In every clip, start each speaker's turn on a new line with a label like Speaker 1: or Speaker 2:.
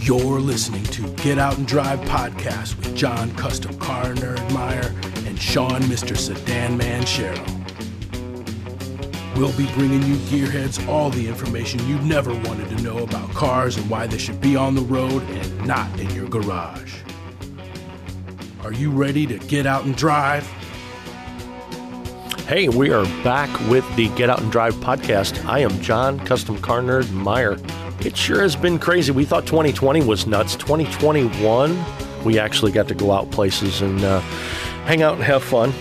Speaker 1: You're listening to Get Out and Drive podcast with John Custom Car Nerd Meyer and Sean Mr. Sedan Man Sherrill. We'll be bringing you gearheads all the information you never wanted to know about cars and why they should be on the road and not in your garage. Are you ready to get out and drive?
Speaker 2: Hey, we are back with the Get Out and Drive podcast. I am John, Custom Car Nerd Meyer. It sure has been crazy. We thought 2020 was nuts. 2021, we actually got to go out places and uh, hang out and have fun.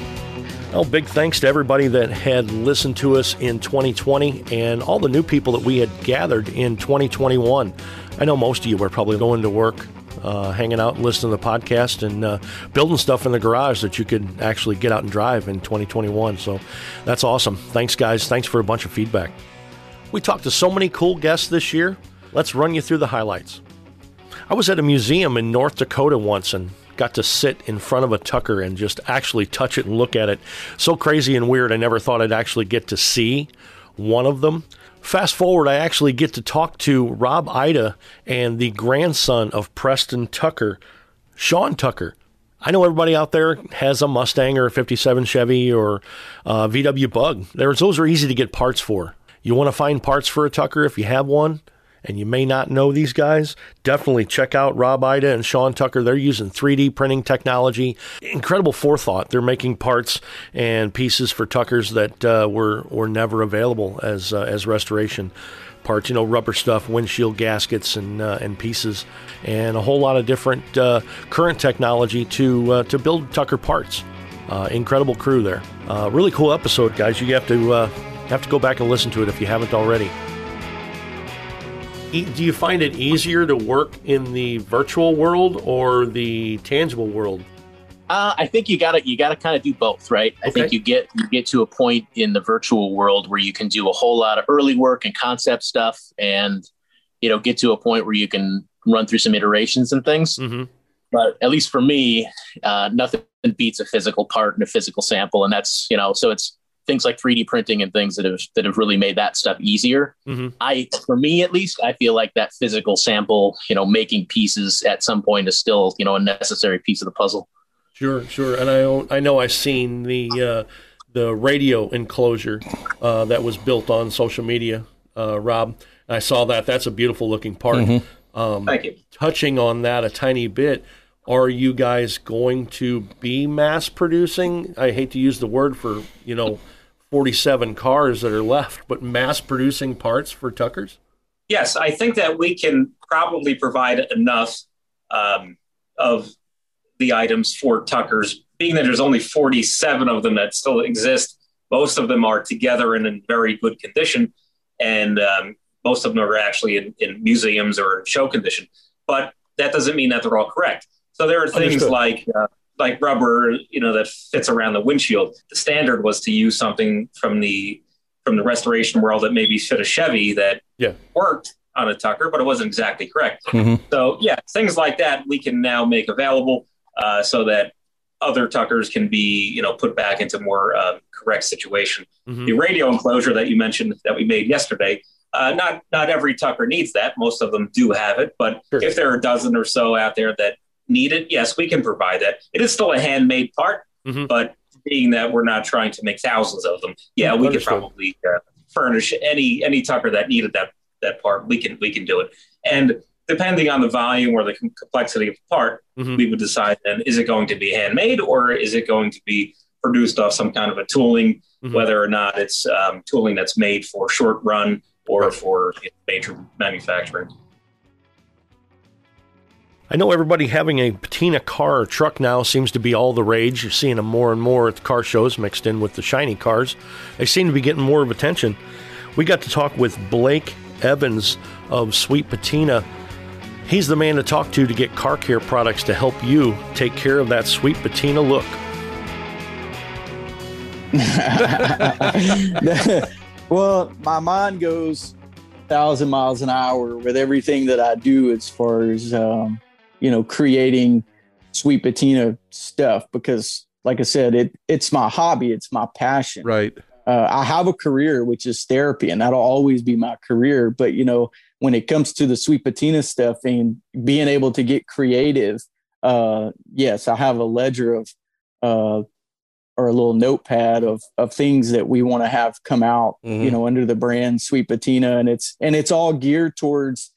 Speaker 2: Well, big thanks to everybody that had listened to us in 2020 and all the new people that we had gathered in 2021. I know most of you were probably going to work, uh, hanging out listening to the podcast and uh, building stuff in the garage that you could actually get out and drive in 2021. So that's awesome. Thanks, guys. Thanks for a bunch of feedback. We talked to so many cool guests this year. Let's run you through the highlights. I was at a museum in North Dakota once and got to sit in front of a Tucker and just actually touch it and look at it. So crazy and weird, I never thought I'd actually get to see one of them. Fast forward, I actually get to talk to Rob Ida and the grandson of Preston Tucker, Sean Tucker. I know everybody out there has a Mustang or a 57 Chevy or a VW Bug. There's, those are easy to get parts for. You want to find parts for a Tucker if you have one? And you may not know these guys, definitely check out Rob Ida and Sean Tucker. They're using 3D printing technology. Incredible forethought. They're making parts and pieces for Tuckers that uh, were were never available as uh, as restoration parts. You know, rubber stuff, windshield gaskets, and uh, and pieces, and a whole lot of different uh, current technology to uh, to build Tucker parts. Uh, incredible crew there. really cool episode, guys. You have to have to go back and listen to it if you haven't already do you find it easier to work in the virtual world or the tangible world?
Speaker 3: Uh, I think you got to you got to kind of do both, right? I think you get you get to a point in the virtual world where you can do a whole lot of early work and concept stuff, and you know get to a point where you can run through some iterations and things. Mm-hmm. But at least for me, uh, nothing beats a physical part and a physical sample, and that's you know so it's things like 3D printing and things that have that have really made that stuff easier. Mm-hmm. I, for me at least, I feel like that physical sample, you know, making pieces at some point is still, you know, a necessary piece of the puzzle.
Speaker 2: Sure, sure. And I I know I've seen the uh, the radio enclosure uh, that was built on social media, uh, Rob. I saw that. That's a beautiful looking part.
Speaker 3: Mm-hmm. Um, Thank you.
Speaker 2: Touching on that a tiny bit, are you guys going to be mass producing? I hate to use the word for you know 47 cars that are left, but mass producing parts for Tuckers?
Speaker 4: Yes, I think that we can probably provide enough um, of the items for Tuckers, being that there's only 47 of them that still exist. Most of them are together and in very good condition, and um, most of them are actually in, in museums or in show condition. But that doesn't mean that they're all correct. So there are things Understood. like uh, like rubber, you know, that fits around the windshield. The standard was to use something from the from the restoration world that maybe fit a Chevy that
Speaker 2: yeah.
Speaker 4: worked on a Tucker, but it wasn't exactly correct. Mm-hmm. So yeah, things like that we can now make available uh, so that other Tuckers can be, you know, put back into more uh, correct situation. Mm-hmm. The radio enclosure that you mentioned that we made yesterday, uh, not not every Tucker needs that. Most of them do have it, but sure. if there are a dozen or so out there that needed, yes, we can provide that. It is still a handmade part, mm-hmm. but being that we're not trying to make thousands of them, yeah, we Understood. could probably uh, furnish any any tucker that needed that that part. We can we can do it, and depending on the volume or the complexity of the part, mm-hmm. we would decide then is it going to be handmade or is it going to be produced off some kind of a tooling, mm-hmm. whether or not it's um, tooling that's made for short run or for major manufacturing.
Speaker 2: I know everybody having a patina car or truck now seems to be all the rage. You're seeing them more and more at the car shows mixed in with the shiny cars. They seem to be getting more of attention. We got to talk with Blake Evans of Sweet Patina. He's the man to talk to to get car care products to help you take care of that sweet patina look.
Speaker 5: well, my mind goes a thousand miles an hour with everything that I do as far as um, you know, creating sweet patina stuff because like I said, it it's my hobby, it's my passion.
Speaker 6: Right.
Speaker 5: uh, I have a career, which is therapy, and that'll always be my career. But you know, when it comes to the sweet patina stuff and being able to get creative, uh, yes, I have a ledger of uh, or a little notepad of of things that we want to have come out, mm-hmm. you know, under the brand Sweet Patina, and it's and it's all geared towards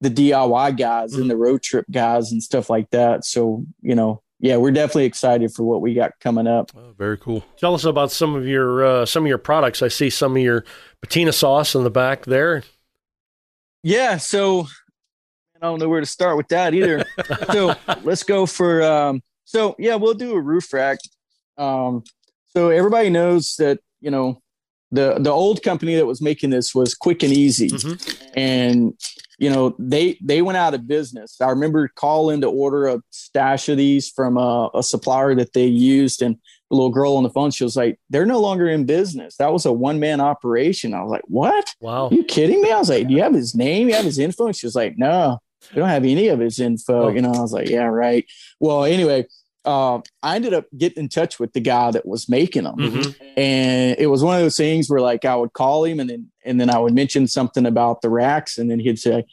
Speaker 5: the DIY guys mm-hmm. and the road trip guys and stuff like that. So you know, yeah, we're definitely excited for what we got coming up.
Speaker 2: Oh, very cool. Tell us about some of your uh, some of your products. I see some of your patina sauce in the back there.
Speaker 5: Yeah, so I don't know where to start with that either. so let's go for um, so yeah, we'll do a roof rack. Um, so everybody knows that you know the the old company that was making this was Quick and Easy, mm-hmm. and you know they they went out of business. I remember calling to order a stash of these from a, a supplier that they used, and the little girl on the phone, she was like, "They're no longer in business. That was a one man operation." I was like, "What?
Speaker 2: Wow,
Speaker 5: Are you kidding me?" I was like, "Do you have his name? You have his info?" And she was like, "No." We don't have any of his info. Oh. You know, I was like, yeah, right. Well, anyway, uh, I ended up getting in touch with the guy that was making them, mm-hmm. and it was one of those things where like I would call him, and then and then I would mention something about the racks, and then he'd say,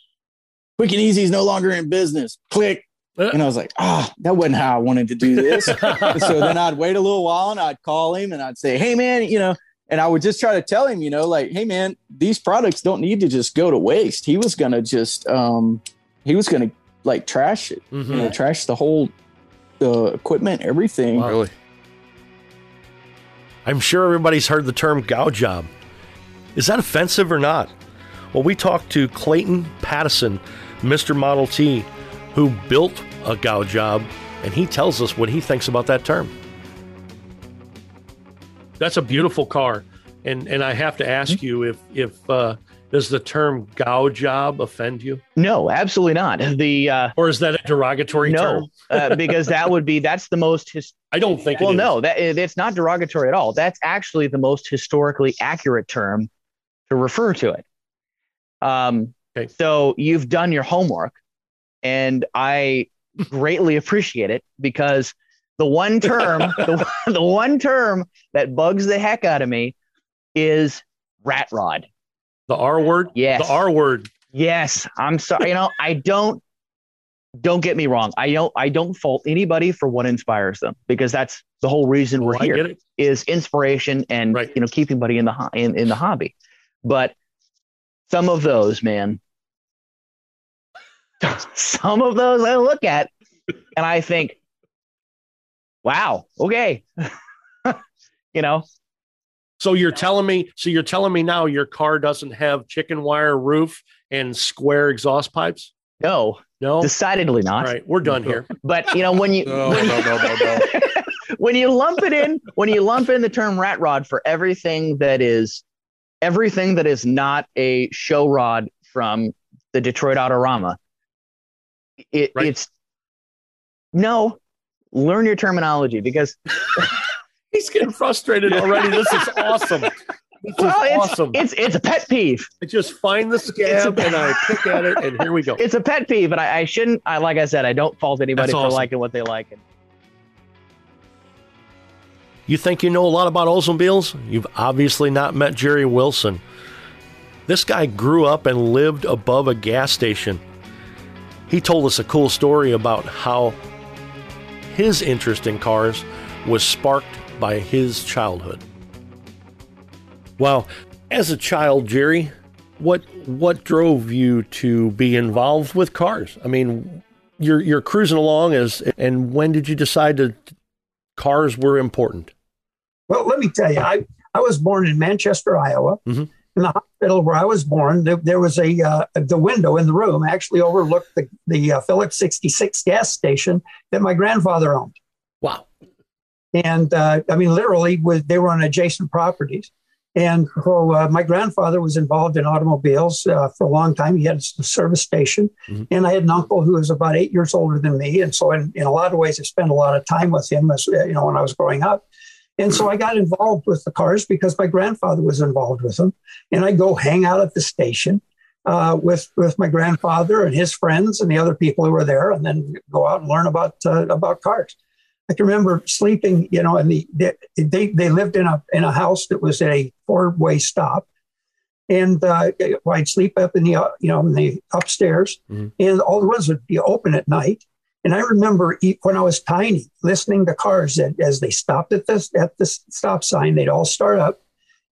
Speaker 5: "Quick and Easy is no longer in business." Click, uh. and I was like, "Ah, oh, that wasn't how I wanted to do this." so then I'd wait a little while, and I'd call him, and I'd say, "Hey, man, you know." And I would just try to tell him, you know, like, hey man, these products don't need to just go to waste. He was gonna just um he was gonna like trash it, mm-hmm. you know, trash the whole the equipment, everything.
Speaker 2: Wow. Really? I'm sure everybody's heard the term gow job. Is that offensive or not? Well, we talked to Clayton Pattison, Mr. Model T, who built a gow job, and he tells us what he thinks about that term. That's a beautiful car, and and I have to ask mm-hmm. you if if uh, does the term "gow job" offend you?
Speaker 6: No, absolutely not. The uh,
Speaker 2: or is that a derogatory
Speaker 6: no,
Speaker 2: term?
Speaker 6: uh, because that would be that's the most. His-
Speaker 2: I don't think.
Speaker 6: Well, no, that it's not derogatory at all. That's actually the most historically accurate term to refer to it. Um, okay. So you've done your homework, and I greatly appreciate it because the one term, the, the one term that bugs the heck out of me is rat rod.
Speaker 2: The R word?
Speaker 6: Yes.
Speaker 2: The R word.
Speaker 6: Yes. I'm sorry. You know, I don't don't get me wrong. I don't I don't fault anybody for what inspires them because that's the whole reason oh, we're oh, here is inspiration and right. you know keeping buddy in the in, in the hobby. But some of those, man, some of those I look at and I think, wow, okay. you know,
Speaker 2: so you're telling me, so you're telling me now your car doesn't have chicken wire roof and square exhaust pipes?
Speaker 6: No,
Speaker 2: no,
Speaker 6: decidedly not.
Speaker 2: All right, we're done here.
Speaker 6: But you know when you no, when, no, you, no, no, no. when you lump it in, when you lump in the term rat rod for everything that is everything that is not a show rod from the Detroit Autorama, it, right. it's no. Learn your terminology because
Speaker 2: He's getting frustrated already. This is awesome. This
Speaker 6: well, it's, awesome. It's it's a pet peeve.
Speaker 2: I just find the scab and I pick at it, and here we go.
Speaker 6: It's a pet peeve, but I, I shouldn't. I like I said, I don't fault anybody for liking what they like.
Speaker 2: You think you know a lot about Oldsmobiles? You've obviously not met Jerry Wilson. This guy grew up and lived above a gas station. He told us a cool story about how his interest in cars was sparked by his childhood. Well, as a child, Jerry, what what drove you to be involved with cars? I mean, you're you're cruising along as and when did you decide that cars were important?
Speaker 7: Well, let me tell you, I I was born in Manchester, Iowa. Mm-hmm. In the hospital where I was born, there, there was a uh, the window in the room actually overlooked the the uh, Phillips 66 gas station that my grandfather owned. And uh, I mean, literally, with, they were on adjacent properties. And so, uh, my grandfather was involved in automobiles uh, for a long time. He had a service station. Mm-hmm. And I had an uncle who was about eight years older than me. And so, in, in a lot of ways, I spent a lot of time with him as, you know, when I was growing up. And so I got involved with the cars because my grandfather was involved with them. And I go hang out at the station uh, with with my grandfather and his friends and the other people who were there, and then go out and learn about uh, about cars. I can remember sleeping, you know, and the, they they lived in a in a house that was a four way stop, and uh, I'd sleep up in the uh, you know in the upstairs, mm-hmm. and all the windows would be open at night. And I remember when I was tiny, listening to cars that as they stopped at this at the stop sign, they'd all start up.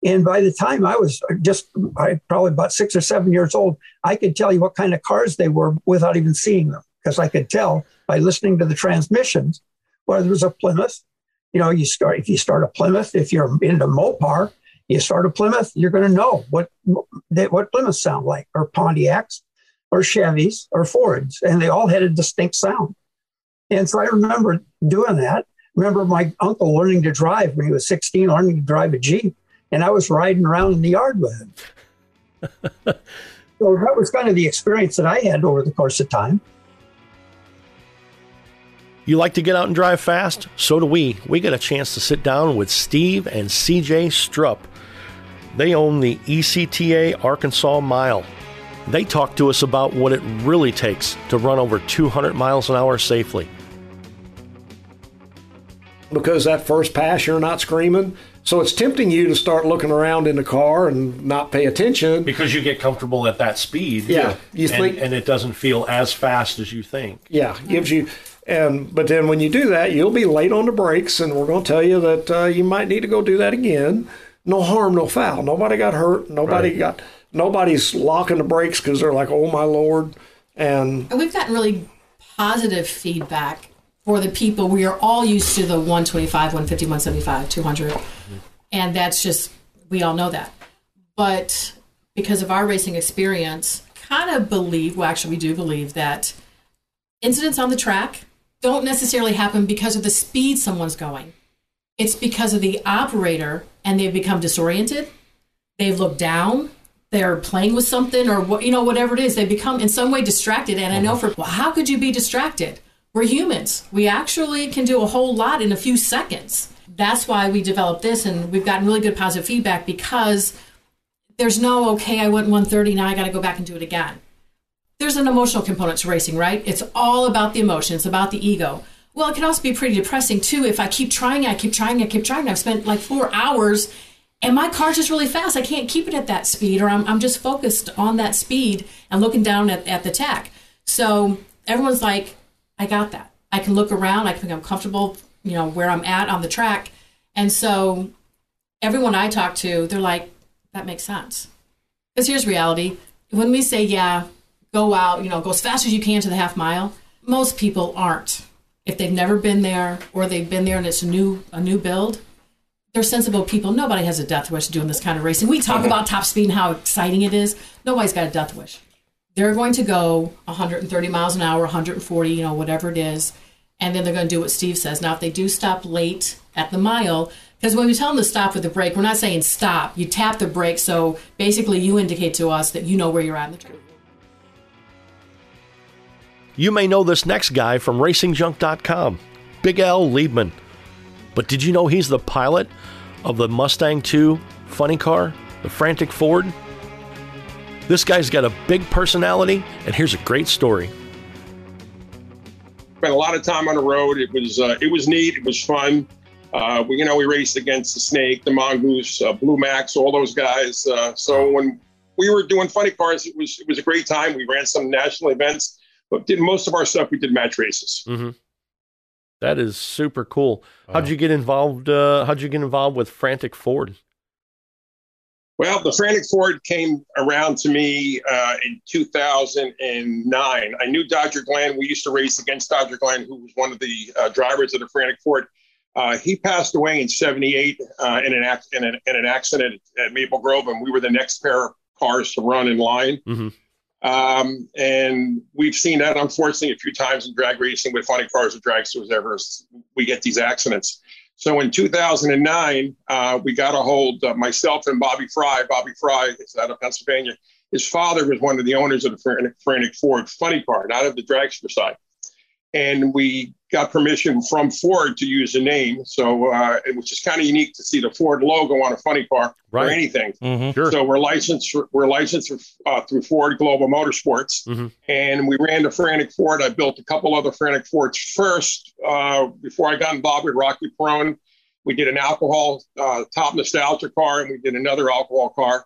Speaker 7: And by the time I was just I, probably about six or seven years old, I could tell you what kind of cars they were without even seeing them because I could tell by listening to the transmissions whether it was a Plymouth. You know, you start if you start a Plymouth, if you're into Mopar, you start a Plymouth, you're going to know what what Plymouths sound like, or Pontiacs, or Chevys, or Fords, and they all had a distinct sound. And so I remember doing that. Remember my uncle learning to drive when he was 16, learning to drive a Jeep, and I was riding around in the yard with him. so that was kind of the experience that I had over the course of time.
Speaker 2: You like to get out and drive fast? So do we. We get a chance to sit down with Steve and CJ Strupp. They own the ECTA Arkansas Mile. They talk to us about what it really takes to run over 200 miles an hour safely.
Speaker 8: Because that first pass, you're not screaming. So it's tempting you to start looking around in the car and not pay attention
Speaker 2: because you get comfortable at that speed.
Speaker 8: Yeah,
Speaker 2: you think, and, and it doesn't feel as fast as you think.
Speaker 8: Yeah, gives you and but then when you do that, you'll be late on the brakes, and we're going to tell you that uh, you might need to go do that again. No harm, no foul. Nobody got hurt. Nobody right. got. Nobody's locking the brakes because they're like, "Oh my lord!" And,
Speaker 9: and we've gotten really positive feedback for the people. We are all used to the 125, 150, 175, 200, mm-hmm. and that's just we all know that. But because of our racing experience, kind of believe. Well, actually, we do believe that incidents on the track don't necessarily happen because of the speed someone's going. It's because of the operator and they've become disoriented. They've looked down. They're playing with something or what, you know, whatever it is. They become in some way distracted. And I know uh-huh. for, well, how could you be distracted? We're humans. We actually can do a whole lot in a few seconds. That's why we developed this and we've gotten really good positive feedback because there's no, okay, I went 130, now I got to go back and do it again there's an emotional component to racing, right? It's all about the emotion, it's about the ego. Well, it can also be pretty depressing too if I keep trying, I keep trying, I keep trying. I've spent like four hours and my car's just really fast. I can't keep it at that speed, or I'm, I'm just focused on that speed and looking down at, at the tach. So everyone's like, I got that. I can look around, I can become comfortable, you know, where I'm at on the track. And so everyone I talk to, they're like, that makes sense. Because here's reality. When we say, yeah, go out, you know, go as fast as you can to the half mile. Most people aren't. If they've never been there or they've been there and it's a new a new build, they're sensible people. Nobody has a death wish doing this kind of racing. We talk about top speed and how exciting it is. Nobody's got a death wish. They're going to go 130 miles an hour, 140, you know, whatever it is, and then they're going to do what Steve says. Now, if they do stop late at the mile, because when we tell them to stop with the brake, we're not saying stop. You tap the brake, so basically you indicate to us that you know where you're at in the track.
Speaker 2: You may know this next guy from RacingJunk.com, Big Al Liebman. But did you know he's the pilot of the Mustang 2 funny car, the Frantic Ford? This guy's got a big personality, and here's a great story.
Speaker 10: Spent a lot of time on the road. It was uh, it was neat. It was fun. Uh, we, you know, we raced against the Snake, the Mongoose, uh, Blue Max, all those guys. Uh, so when we were doing funny cars, it was it was a great time. We ran some national events. But did most of our stuff we did match races.
Speaker 2: Mm-hmm. That is super cool. How'd you get involved? Uh, how'd you get involved with Frantic Ford?
Speaker 10: Well, the Frantic Ford came around to me uh, in 2009. I knew Dodger Glenn. We used to race against Dodger Glenn, who was one of the uh, drivers of the Frantic Ford. Uh, he passed away in '78 uh, in, an ac- in, an, in an accident at Maple Grove, and we were the next pair of cars to run in line. Mm-hmm. Um, and we've seen that unfortunately a few times in drag racing with funny cars and dragsters ever we get these accidents. So in 2009, uh, we got a hold myself and Bobby Fry. Bobby Fry is out of Pennsylvania. His father was one of the owners of the Frantic Ford funny car, not of the dragster side. And we got permission from Ford to use the name. So, uh, which is kind of unique to see the Ford logo on a funny car right. or anything.
Speaker 2: Mm-hmm. Sure.
Speaker 10: So we're licensed. We're licensed uh, through Ford Global Motorsports,
Speaker 2: mm-hmm.
Speaker 10: and we ran the Frantic Ford. I built a couple other Frantic Fords first uh, before I got involved with Rocky Prone. We did an alcohol uh, top nostalgia car, and we did another alcohol car.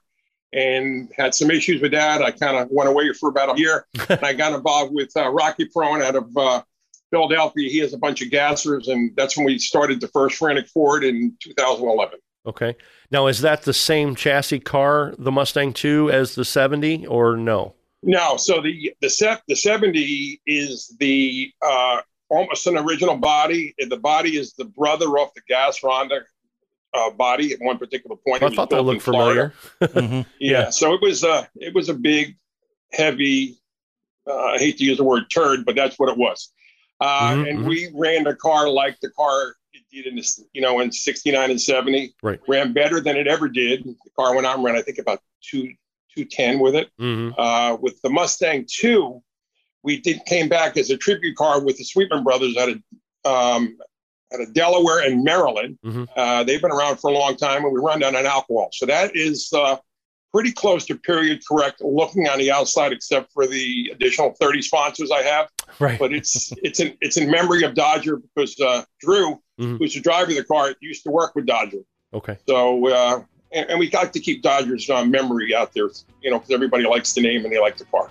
Speaker 10: And had some issues with that. I kind of went away for about a year. and I got involved with uh, Rocky Prone out of uh, Philadelphia. He has a bunch of gassers, and that's when we started the first Frantic Ford in 2011.
Speaker 2: Okay. Now, is that the same chassis car, the Mustang 2, as the 70, or no?
Speaker 10: No. So the the set the 70 is the uh, almost an original body. The body is the brother of the gas Ronda uh, body at one particular point.
Speaker 2: I thought that looked familiar.
Speaker 10: mm-hmm. yeah, yeah, So it was uh it was a big, heavy. Uh, I hate to use the word turd, but that's what it was. Uh, mm-hmm, and mm-hmm. we ran the car like the car it did in this, you know, in '69 and '70.
Speaker 2: Right.
Speaker 10: Ran better than it ever did. The car went on ran, I think, about two two ten with it.
Speaker 2: Mm-hmm.
Speaker 10: Uh, with the Mustang Two, we did came back as a tribute car with the Sweetman brothers out of um, out of Delaware and Maryland.
Speaker 2: Mm-hmm.
Speaker 10: Uh, they've been around for a long time, and we run down on alcohol. So that is uh, pretty close to period correct looking on the outside, except for the additional 30 sponsors I have.
Speaker 2: Right.
Speaker 10: But it's it's in it's in memory of Dodger because uh, Drew,
Speaker 2: mm-hmm.
Speaker 10: who's the driver of the car, used to work with Dodger.
Speaker 2: Okay.
Speaker 10: So uh, and, and, we got to keep Dodger's uh, memory out there, you know, because everybody likes the name and they like the car.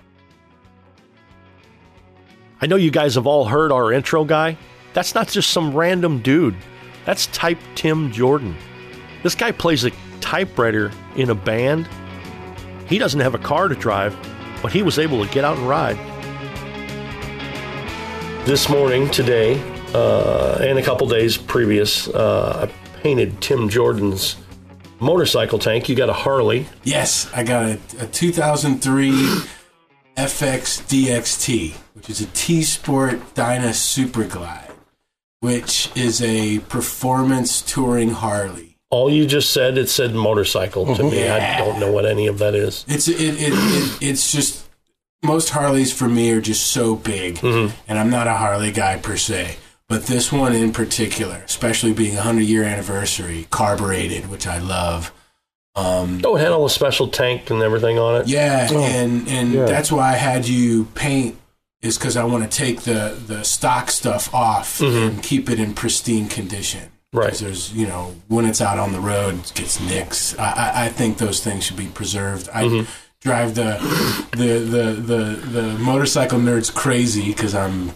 Speaker 2: I know you guys have all heard our intro guy. That's not just some random dude. That's type Tim Jordan. This guy plays a typewriter in a band he doesn't have a car to drive, but he was able to get out and ride. This morning, today, uh, and a couple days previous, uh, I painted Tim Jordan's motorcycle tank. You got a Harley.
Speaker 1: Yes, I got a, a 2003 FX DXT, which is a T Sport Dyna Super Glide, which is a performance touring Harley
Speaker 2: all you just said, it said motorcycle to me. I don't know what any of that is.
Speaker 1: It's it, it, it it's just most Harleys for me are just so big,
Speaker 2: mm-hmm.
Speaker 1: and I'm not a Harley guy per se. But this one in particular, especially being a hundred year anniversary, carbureted, which I love. Um,
Speaker 2: oh, it had all the special tank and everything on it.
Speaker 1: Yeah, oh, and and yeah. that's why I had you paint is because I want to take the the stock stuff off
Speaker 2: mm-hmm.
Speaker 1: and keep it in pristine condition.
Speaker 2: Right.
Speaker 1: There's, you know, when it's out on the road, it gets nicks. I, I, I think those things should be preserved. I
Speaker 2: mm-hmm.
Speaker 1: drive the, the, the, the, the motorcycle nerds crazy because I'm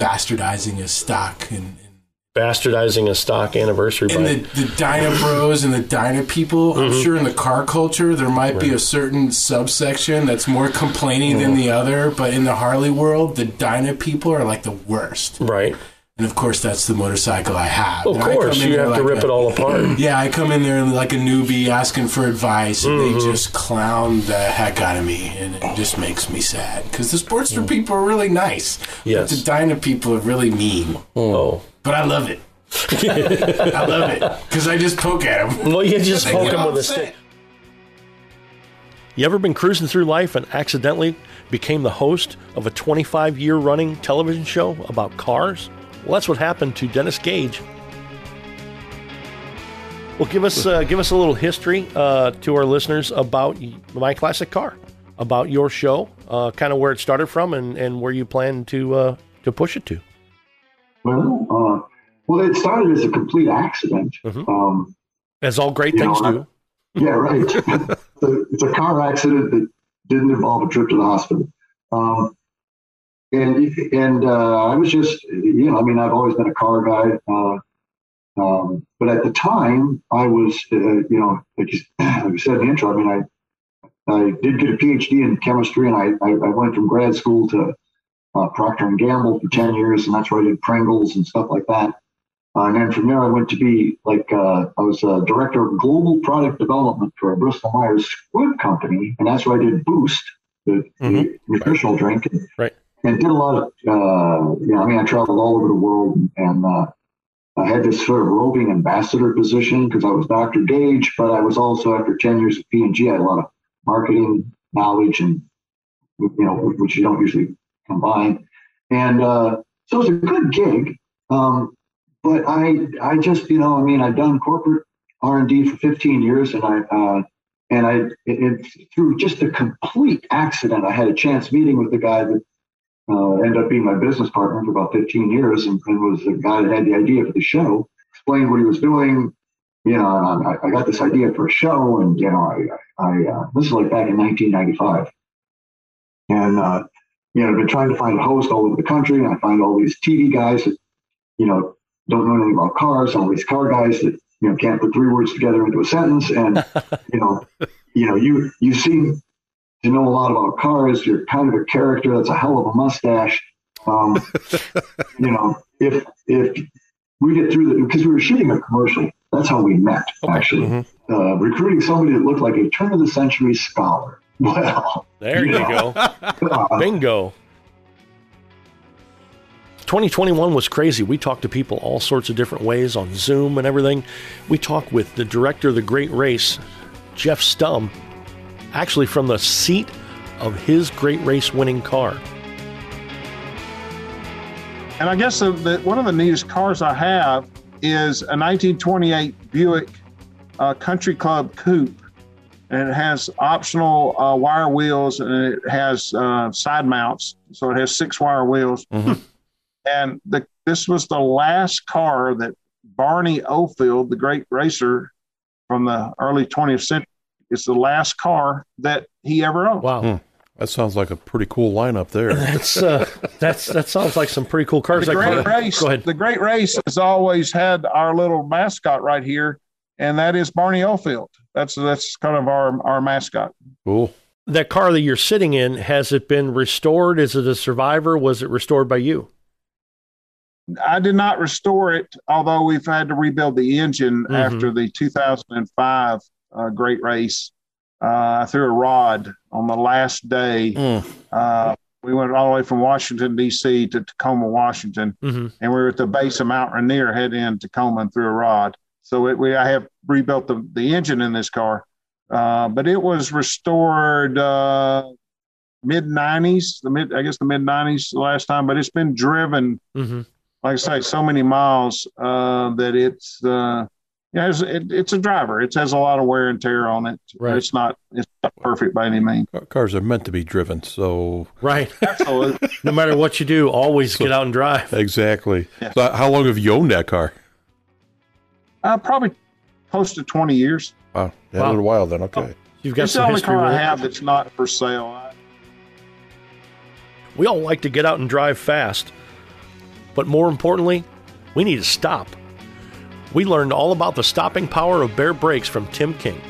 Speaker 1: bastardizing a stock and, and
Speaker 2: bastardizing a stock anniversary
Speaker 1: and the, the Dyna Bros and the Dyna people. Mm-hmm. I'm sure in the car culture there might right. be a certain subsection that's more complaining mm-hmm. than the other, but in the Harley world, the Dyna people are like the worst.
Speaker 2: Right.
Speaker 1: And of course, that's the motorcycle I have.
Speaker 2: Of course, you have like to rip a, it all apart.
Speaker 1: Yeah, I come in there like a newbie asking for advice, and mm-hmm. they just clown the heck out of me, and it just makes me sad because the Sportster mm. people are really nice.
Speaker 2: Yes,
Speaker 1: but the Dyna people are really mean.
Speaker 2: Oh,
Speaker 1: but I love it. I love it because I just poke at them.
Speaker 2: Well, you just poke them with a stick. You ever been cruising through life and accidentally became the host of a 25 year running television show about cars? Well, that's what happened to Dennis Gage. Well, give us uh, give us a little history uh, to our listeners about my classic car, about your show, uh, kind of where it started from, and, and where you plan to uh, to push it to.
Speaker 11: Well, uh, well, it started as a complete accident.
Speaker 2: Mm-hmm.
Speaker 11: Um,
Speaker 2: as all great things know, do.
Speaker 11: yeah, right. it's a car accident that didn't involve a trip to the hospital. Um, and and uh, I was just, you know, I mean, I've always been a car guy, uh, um, but at the time, I was, uh, you know, like you, like you, said in the intro, I mean, I I did get a PhD in chemistry, and I I, I went from grad school to uh, Procter and Gamble for ten years, and that's where I did Pringles and stuff like that. Uh, and then from there, I went to be like uh, I was a director of global product development for a Bristol Myers Squibb company, and that's where I did Boost, the, mm-hmm. the nutritional drink. And,
Speaker 2: right
Speaker 11: and did a lot of, uh, you know, I mean, I traveled all over the world and uh, I had this sort of roving ambassador position because I was Dr. Gage, but I was also, after 10 years of P&G, I had a lot of marketing knowledge and, you know, which you don't usually combine. And uh, so it was a good gig. Um, but I, I just, you know, I mean, I've done corporate R and D for 15 years, and I, uh, and I, it, it, through just a complete accident, I had a chance meeting with the guy that uh, ended up being my business partner for about 15 years, and, and was the guy that had the idea for the show. Explained what he was doing, you know, I, I, got this idea for a show, and you know, I, I uh, this is like back in 1995, and uh, you know, I've been trying to find a host all over the country, and I find all these TV guys that, you know, don't know anything about cars, all these car guys that you know can't put three words together into a sentence, and you know, you know, you you seem to know a lot about cars. You're kind of a character. That's a hell of a mustache. Um, you know, if if we get through the because we were shooting a commercial that's how we met, actually. Mm-hmm. Uh, recruiting somebody that looked like a turn of the century scholar. Well,
Speaker 2: there you, you know. go. Bingo. 2021 was crazy. We talked to people all sorts of different ways on Zoom and everything. We talked with the director of the Great Race, Jeff Stumb, actually from the seat of his Great Race winning car.
Speaker 12: And I guess the, the, one of the neatest cars I have is a 1928 Buick uh, Country Club Coupe. And it has optional uh, wire wheels and it has uh, side mounts. So it has six wire wheels. Mm-hmm. And the, this was the last car that Barney Oldfield, the great racer from the early 20th century, is the last car that he ever owned.
Speaker 2: Wow. Hmm.
Speaker 13: That sounds like a pretty cool lineup there.
Speaker 2: That's uh, that's that sounds like some pretty cool cars.
Speaker 12: The great race. Go ahead. The great race has always had our little mascot right here, and that is Barney Oldfield. That's that's kind of our our mascot.
Speaker 13: Cool.
Speaker 2: That car that you're sitting in has it been restored? Is it a survivor? Was it restored by you?
Speaker 12: I did not restore it, although we've had to rebuild the engine mm-hmm. after the 2005 uh, Great Race uh, I threw a rod on the last day. Mm. Uh, we went all the way from Washington D.C. to Tacoma, Washington, mm-hmm. and we were at the base of Mount Rainier, heading in Tacoma, and threw a rod. So it, we I have rebuilt the, the engine in this car, uh, but it was restored uh, mid '90s, the mid I guess the mid '90s the last time. But it's been driven, mm-hmm. like I say, so many miles uh, that it's yeah, it's, it, it's a driver. It has a lot of wear and tear on it. Right. It's not it's not perfect by any means.
Speaker 13: Cars are meant to be driven, so
Speaker 2: right. Absolutely. no matter what you do, always so, get out and drive.
Speaker 13: Exactly. Yeah. So how long have you owned that car?
Speaker 12: Uh, probably close to twenty years.
Speaker 13: Wow, yeah, wow. a little while then. Okay. Oh,
Speaker 12: you've got it's the only car I have that's not for sale.
Speaker 2: We all like to get out and drive fast, but more importantly, we need to stop we learned all about the stopping power of Baer brakes from Tim King.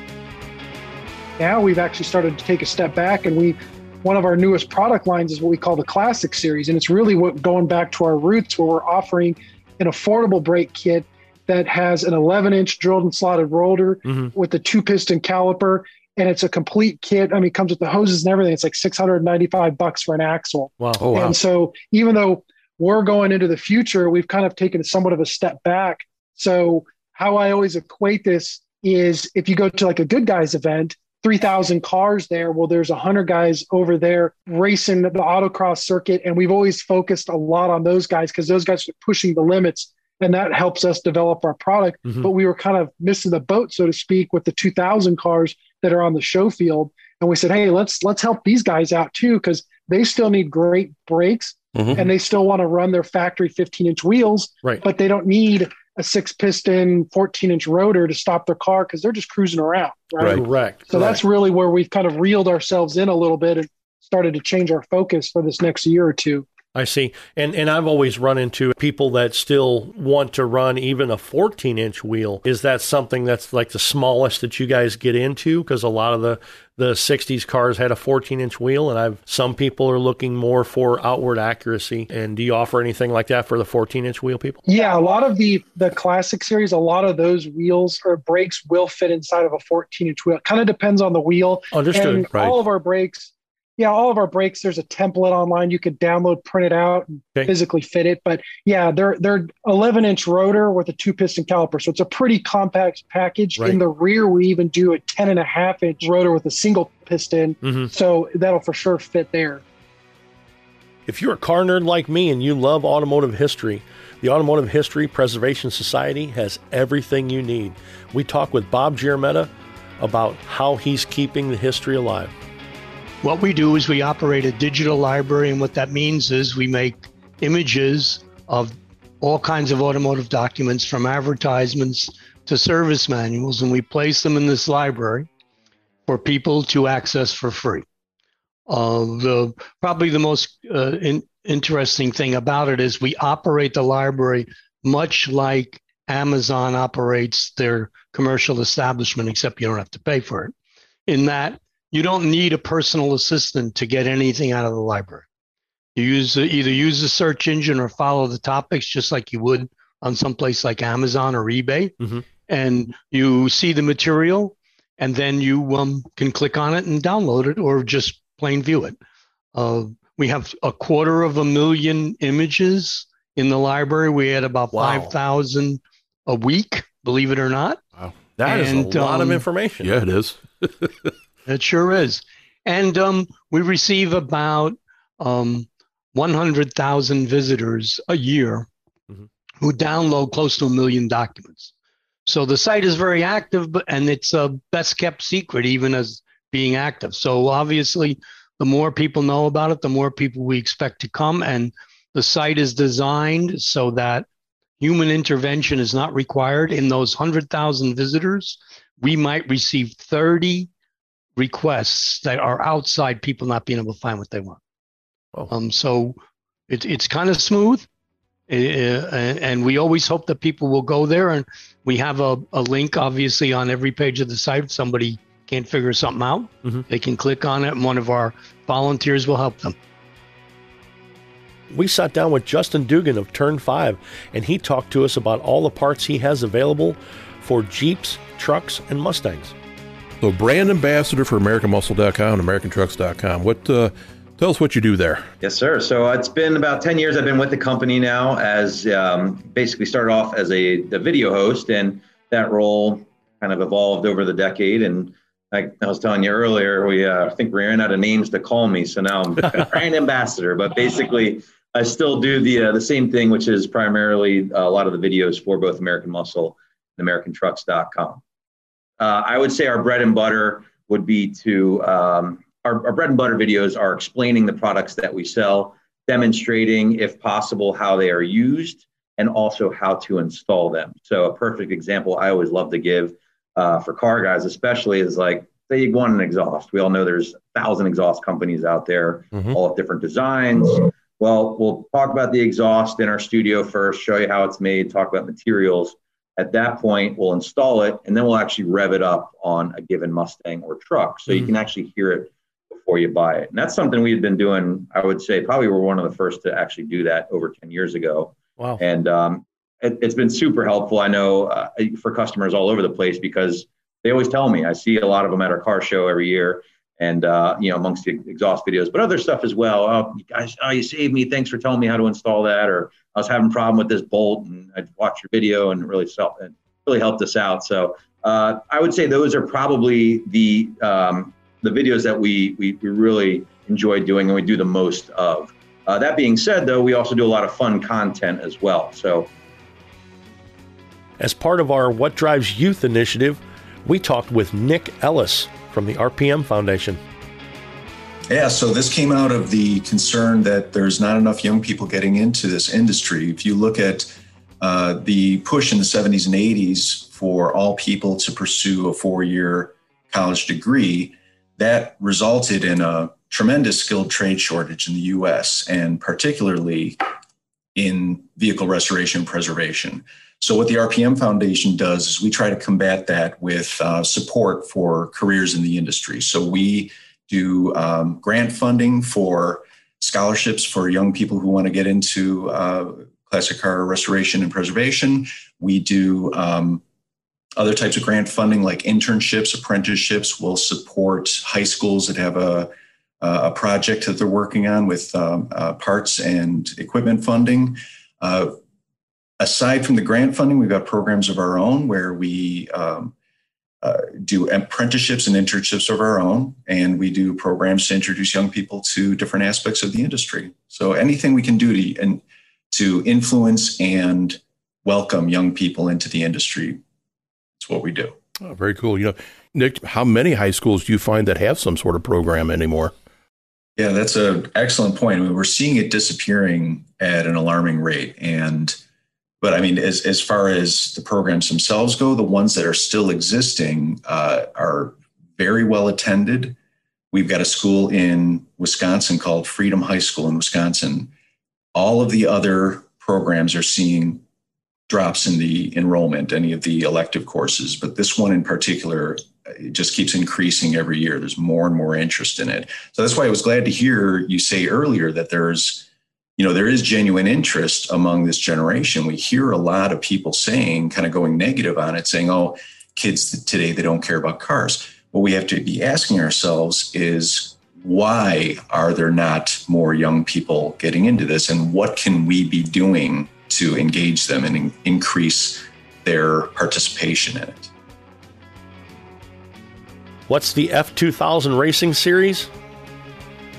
Speaker 14: Now we've actually started to take a step back and we one of our newest product lines is what we call the classic series and it's really what going back to our roots where we're offering an affordable brake kit that has an 11 inch drilled and slotted rotor mm-hmm. with a two piston caliper and it's a complete kit. I mean, it comes with the hoses and everything. It's like 695 bucks for an axle.
Speaker 2: Wow. Oh, wow.
Speaker 14: And so even though we're going into the future, we've kind of taken somewhat of a step back so how I always equate this is if you go to like a Goodguys event, 3,000 cars there. Well, there's 100 guys over there racing the autocross circuit. And we've always focused a lot on those guys because those guys are pushing the limits and that helps us develop our product. Mm-hmm. But we were kind of missing the boat, so to speak, with the 2,000 cars that are on the show field. And we said, hey, let's let's help these guys out too because they still need great brakes mm-hmm. and they still want to run their factory 15 inch wheels,
Speaker 2: right.
Speaker 14: but they don't need a six piston 14 inch rotor to stop their car because they're just cruising around
Speaker 2: right, right. correct.
Speaker 14: So that's really where we've kind of reeled ourselves in a little bit and started to change our focus for this next year or two
Speaker 2: I see. And and I've always run into people that still want to run even a 14 inch wheel. Is that something that's like the smallest that you guys get into? Because a lot of the the 60s cars had a 14 inch wheel, and I've some people are looking more for outward accuracy. And do you offer anything like that for the 14 inch wheel people?
Speaker 14: Yeah, a lot of the the classic series, a lot of those wheels or brakes will fit inside of a 14 inch wheel. It kind of depends on the wheel.
Speaker 2: Understood.
Speaker 14: And
Speaker 2: right.
Speaker 14: All of our brakes yeah, all of our brakes, there's a template online. You could download, print it out, and okay. physically fit it. But yeah, they're they're 11 inch rotor with a two piston caliper, so it's a pretty compact package. Right. In the rear, we even do a 10 and a half inch rotor with a single piston, mm-hmm. so that'll for sure fit there.
Speaker 2: If you're a car nerd like me and you love automotive history, the Automotive History Preservation Society has everything you need. We talk with Bob Giarametta about how he's keeping the history alive.
Speaker 15: What we do is we operate a digital library, and what that means is we make images of all kinds of automotive documents from advertisements to service manuals, and we place them in this library for people to access for free. Uh, the probably the most uh, in, interesting thing about it is we operate the library much like Amazon operates their commercial establishment, except you don't have to pay for it. In that you don't need a personal assistant to get anything out of the library. You use either use the search engine or follow the topics just like you would on some place like Amazon or eBay, mm-hmm. and you see the material, and then you um, can click on it and download it or just plain view it. Uh, we have a quarter of a million images in the library. We had about wow. 5,000 a week, believe it or not.
Speaker 2: Wow. that and, is a lot um, of information.
Speaker 13: Yeah, it is.
Speaker 15: it sure is. And um, we receive about um, 100,000 visitors a year mm-hmm. who download close to a million documents. So the site is very active, and it's a best kept secret, even as being active. So obviously, the more people know about it, the more people we expect to come. And the site is designed so that human intervention is not required. In those 100,000 visitors, we might receive 30 requests that are outside people not being able to find what they want. Oh. Um, so it, it's kind of smooth. Uh, and we always hope that people will go there. And we have a, a link, obviously, on every page of the site. If somebody can't figure something out, mm-hmm. they can click on it, and one of our volunteers will help them.
Speaker 2: We sat down with Justin Dugan of Turn 5, and he talked to us about all the parts he has available for Jeeps, trucks, and Mustangs.
Speaker 13: So, brand ambassador for AmericanMuscle.com and AmericanTrucks.com. What uh, Tell us what you do there.
Speaker 16: Yes, sir. So it's been about 10 years I've been with the company now as um, basically started off as a, a, video host, and that role kind of evolved over the decade. And like I was telling you earlier, we uh, I think we ran out of names to call me. So now I'm brand ambassador, but basically I still do the, uh, the same thing, which is primarily a lot of the videos for both American Muscle and AmericanTrucks.com. Uh, I would say our bread and butter would be to um, our, our bread and butter videos are explaining the products that we sell, demonstrating, if possible, how they are used, and also how to install them. So, a perfect example I always love to give uh, for car guys, especially, is like say you want an exhaust. We all know there's a thousand exhaust companies out there, mm-hmm. all of different designs. Well, we'll talk about the exhaust in our studio first, show you how it's made, talk about materials. At that point, we'll install it, and then we'll actually rev it up on a given Mustang or truck, so mm-hmm. you can actually hear it before you buy it. And that's something we had been doing, I would say, probably we're one of the first to actually do that over 10 years ago.
Speaker 2: Wow.
Speaker 16: And um, it, has been super helpful, I know, uh, for customers all over the place because they always tell me, I see a lot of them at our car show every year and, uh, you know, amongst the exhaust videos, but other stuff as well. Oh, you guys, oh, you saved me. Thanks for telling me how to install that. Or I was having a problem with this bolt and I watched your video and really, self, and really helped us out. So uh, I would say those are probably the um, the videos that we, we, we really enjoy doing and we do the most of. Uh, that being said, though, we also do a lot of fun content as well. So,
Speaker 2: as part of our What Drives Youth initiative, we talked with Nick Ellis from the RPM Foundation.
Speaker 17: Yeah, so this came out of the concern that there's not enough young people getting into this industry. If you look at uh, the push in the 70s and 80s for all people to pursue a four year college degree, that resulted in a tremendous skilled trade shortage in the US and particularly in vehicle restoration and preservation. So, what the RPM Foundation does is we try to combat that with uh, support for careers in the industry. So, we do um, grant funding for scholarships for young people who want to get into uh, classic car restoration and preservation. We do um, other types of grant funding like internships, apprenticeships We'll support high schools that have a, a project that they're working on with um, uh, parts and equipment funding. Uh, aside from the grant funding, we've got programs of our own where we um, uh, do apprenticeships and internships of our own, and we do programs to introduce young people to different aspects of the industry. So anything we can do to and to influence and welcome young people into the industry, it's what we do.
Speaker 13: Oh, very cool. You know, Nick, how many high schools do you find that have some sort of program anymore?
Speaker 17: Yeah, that's an excellent point. I mean, we're seeing it disappearing at an alarming rate, and but I mean, as, as far as the programs themselves go, the ones that are still existing uh, are very well attended. We've got a school in Wisconsin called Freedom High School in Wisconsin. All of the other programs are seeing drops in the enrollment, any of the elective courses, but this one in particular it just keeps increasing every year. There's more and more interest in it. So that's why I was glad to hear you say earlier that there's you know, there is genuine interest among this generation. We hear a lot of people saying, kind of going negative on it, saying, oh, kids today, they don't care about cars. What we have to be asking ourselves is, why are there not more young people getting into this? And what can we be doing to engage them and in- increase their participation in it?
Speaker 2: What's the F2000 Racing Series?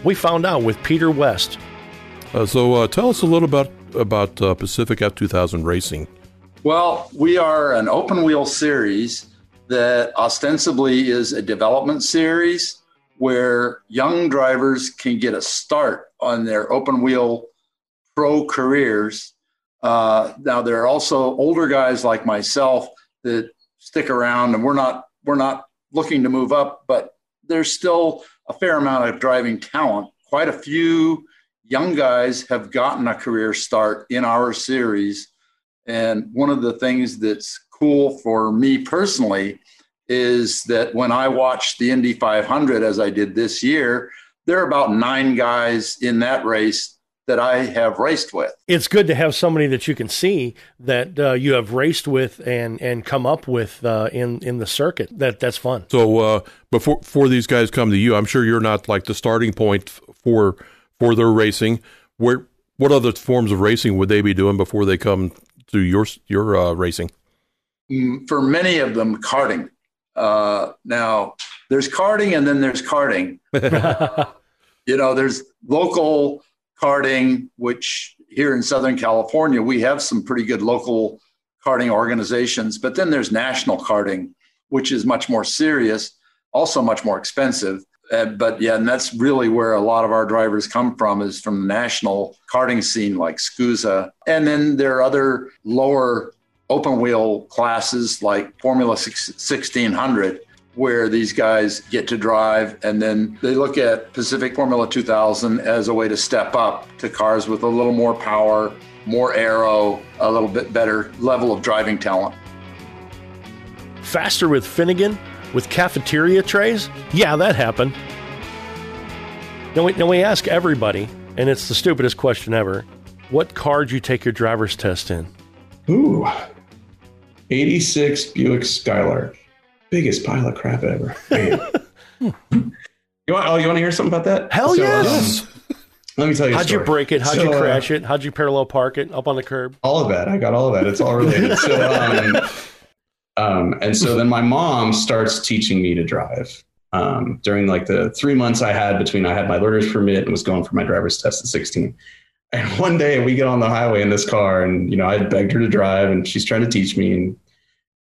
Speaker 2: We found out with Peter West,
Speaker 13: uh, so uh, tell us a little about about uh, Pacific F2000 Racing.
Speaker 18: Well, we are an open wheel series that ostensibly is a development series where young drivers can get a start on their open wheel pro careers. Uh, now there are also older guys like myself that stick around, and we're not we're not looking to move up, but there's still a fair amount of driving talent. Quite a few young guys have gotten a career start in our series. And one of the things that's cool for me personally is that when I watched the Indy 500 as I did this year, there are about nine guys in that race that I have raced with.
Speaker 2: It's good to have somebody that you can see that uh, you have raced with and and come up with uh, in in the circuit. That that's fun.
Speaker 13: So uh, before before these guys come to you, I'm sure you're not like the starting point for for their racing. Where what other forms of racing would they be doing before they come to your your uh, racing?
Speaker 18: Mm, for many of them, karting. Uh, now there's karting, and then there's karting. you know, there's local karting, which here in Southern California we have some pretty good local karting organizations. But then there's national karting, which is much more serious, also much more expensive. Uh, but yeah, and that's really where a lot of our drivers come from is from the national karting scene like SKUSA. And then there are other lower open wheel classes like Formula 1600 where these guys get to drive and then they look at Pacific Formula 2000 as a way to step up to cars with a little more power, more aero, a little bit better level of driving talent.
Speaker 2: Faster with Finnegan with cafeteria trays? Yeah, that happened. Now we, now we ask everybody, and it's the stupidest question ever what car did you take your driver's test in?
Speaker 19: Ooh, 86 Buick Skylark. Biggest pile of crap ever. you want, oh, you want to hear something about that?
Speaker 2: Hell so, yes. Um,
Speaker 19: let me tell you.
Speaker 2: How'd you break it? How'd so, you uh, crash uh, it? How'd you parallel park it up on the curb?
Speaker 19: All of that. I got all of that. It's all related. so, um, um, and so then my mom starts teaching me to drive. Um, during like the three months I had between I had my learner's permit and was going for my driver's test at 16. And one day we get on the highway in this car, and you know I begged her to drive, and she's trying to teach me and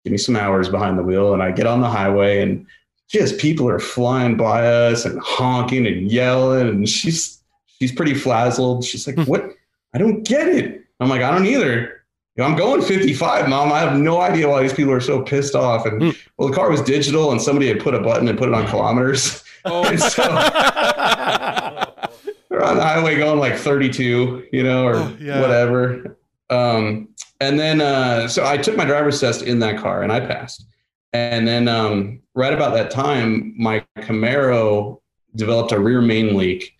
Speaker 19: give me some hours behind the wheel. And I get on the highway, and just people are flying by us and honking and yelling, and she's she's pretty flazzled. She's like, hmm. "What? I don't get it." I'm like, "I don't either." Know, I'm going 55, mom. I have no idea why these people are so pissed off. And mm. well, the car was digital and somebody had put a button and put it on kilometers. Oh. so we're on the highway going like 32, you know, or oh, yeah. whatever. Um, and then, uh, so I took my driver's test in that car and I passed. And then, um, right about that time, my Camaro developed a rear main leak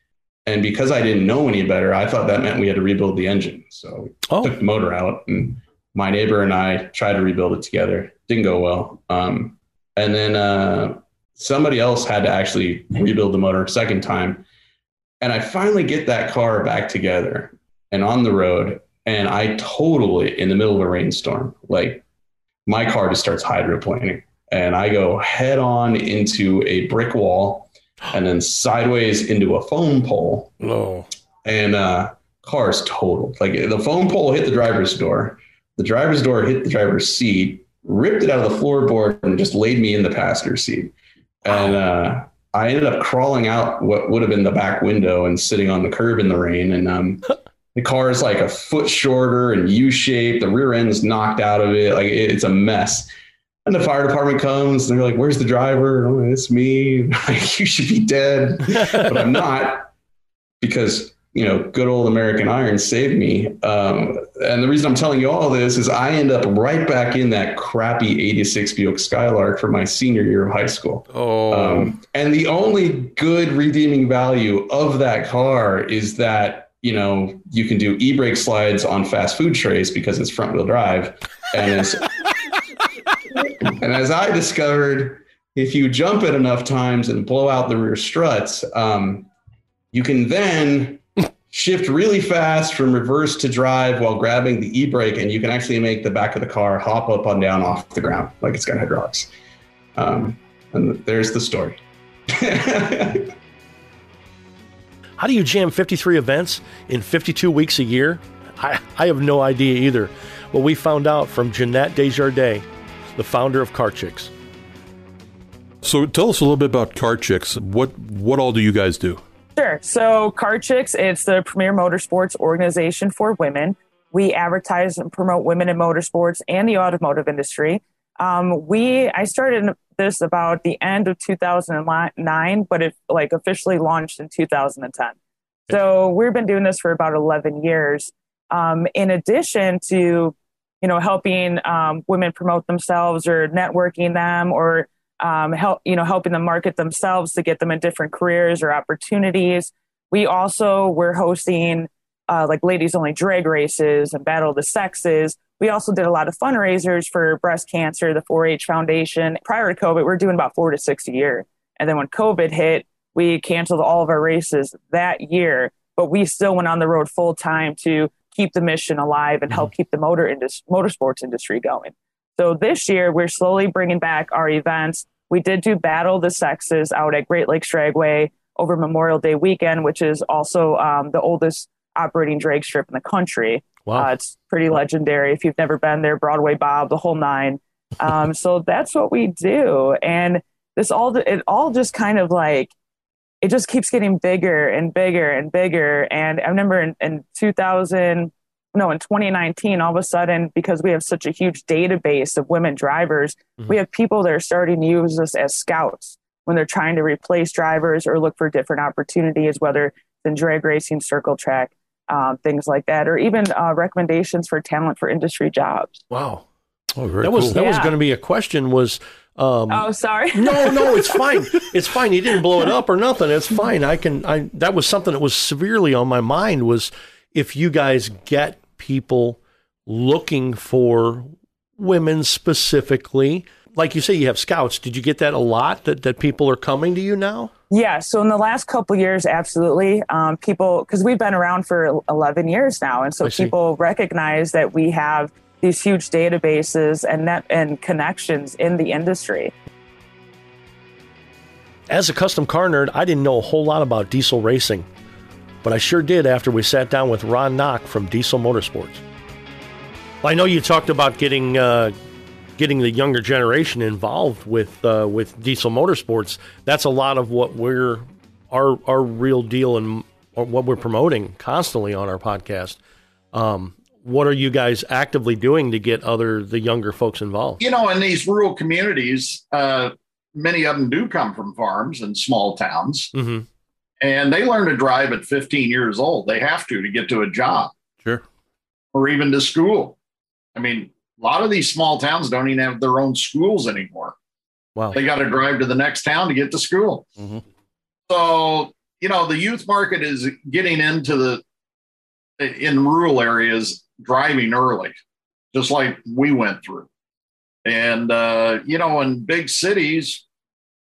Speaker 19: and because I didn't know any better, I thought that meant we had to rebuild the engine. So oh. took the motor out, and my neighbor and I tried to rebuild it together. Didn't go well. Um, and then uh, somebody else had to actually rebuild the motor a second time. And I finally get that car back together and on the road. And I totally, in the middle of a rainstorm, like my car just starts hydroplaning. and I go head on into a brick wall and then sideways into a phone pole.
Speaker 2: Oh.
Speaker 19: And uh, car's totaled. Like the phone pole hit the driver's door. The driver's door hit the driver's seat, ripped it out of the floorboard, and just laid me in the passenger seat. And uh, I ended up crawling out what would have been the back window and sitting on the curb in the rain. And um, the car is like a foot shorter and U-shaped. The rear end's knocked out of it. Like it, it's a mess. And the fire department comes and they're like, "Where's the driver?" Oh, it's me. You should be dead, but I'm not because you know, good old American Iron saved me. Um, and the reason I'm telling you all this is I end up right back in that crappy 86 Buick Skylark for my senior year of high school.
Speaker 2: Oh.
Speaker 19: Um, and the only good redeeming value of that car is that, you know, you can do e-brake slides on fast food trays because it's front wheel drive. And as, and as I discovered, if you jump it enough times and blow out the rear struts, um, you can then shift really fast from reverse to drive while grabbing the e-brake and you can actually make the back of the car hop up and down off the ground like it's got hydraulics um, and there's the story
Speaker 2: How do you jam 53 events in 52 weeks a year? I, I have no idea either. But we found out from Jeanette Desjardins, the founder of Car Chicks.
Speaker 13: So tell us a little bit about Car Chicks. What what all do you guys do?
Speaker 20: Sure. So, Car Chicks, it's the premier motorsports organization for women. We advertise and promote women in motorsports and the automotive industry. Um, we I started this about the end of 2009, but it like officially launched in 2010. So we've been doing this for about 11 years. Um, in addition to, you know, helping um, women promote themselves or networking them or um, help, you know, helping them market themselves to get them in different careers or opportunities. We also were hosting uh, like ladies only drag races and battle of the sexes. We also did a lot of fundraisers for breast cancer, the 4-H Foundation. Prior to COVID, we're doing about four to six a year. And then when COVID hit, we canceled all of our races that year, but we still went on the road full time to keep the mission alive and help keep the motor indus- motorsports industry going. So this year, we're slowly bringing back our events. We did do Battle the Sexes out at Great Lakes Dragway over Memorial Day weekend, which is also um, the oldest operating drag strip in the country.
Speaker 2: Wow.
Speaker 20: Uh, it's pretty legendary. If you've never been there, Broadway Bob, the whole nine. Um, so that's what we do. And this all, it all just kind of like, it just keeps getting bigger and bigger and bigger. And I remember in, in 2000, no, in 2019, all of a sudden, because we have such a huge database of women drivers, we have people that are starting to use us as scouts when they're trying to replace drivers or look for different opportunities, whether it's in drag racing, circle track, um, things like that, or even uh, recommendations for talent for industry jobs.
Speaker 2: Wow.
Speaker 13: Oh, very
Speaker 2: that was
Speaker 13: cool.
Speaker 2: that was going to be a question. Was um,
Speaker 20: Oh, sorry.
Speaker 2: no, no, it's fine. It's fine. You didn't blow it up or nothing. It's fine. I can. I that was something that was severely on my mind. Was if you guys get people looking for women specifically, like you say, you have scouts. Did you get that a lot? That that people are coming to you now?
Speaker 20: Yeah, so in the last couple years, absolutely. Um, people, because we've been around for 11 years now, and so people recognize that we have these huge databases and net and connections in the industry.
Speaker 2: As a custom car nerd, I didn't know a whole lot about diesel racing, but I sure did after we sat down with Ron Knock from Diesel Motorsports. Well, I know you talked about getting uh, getting the younger generation involved with uh, with Diesel Motorsports. That's a lot of what we're our our real deal and what we're promoting constantly on our podcast. Um, what are you guys actively doing to get other the younger folks involved?
Speaker 18: You know, in these rural communities, uh, many of them do come from farms and small towns,
Speaker 2: Mm-hmm.
Speaker 18: and they learn to drive at 15 years old. They have to to get to a job.
Speaker 13: Sure.
Speaker 18: Or even to school. I mean, a lot of these small towns don't even have their own schools anymore.
Speaker 2: Wow.
Speaker 18: They got to drive to the next town to get to school.
Speaker 2: Mm-hmm.
Speaker 18: So, you know, the youth market is getting into the in rural areas driving early, just like we went through. And uh, you know, in big cities,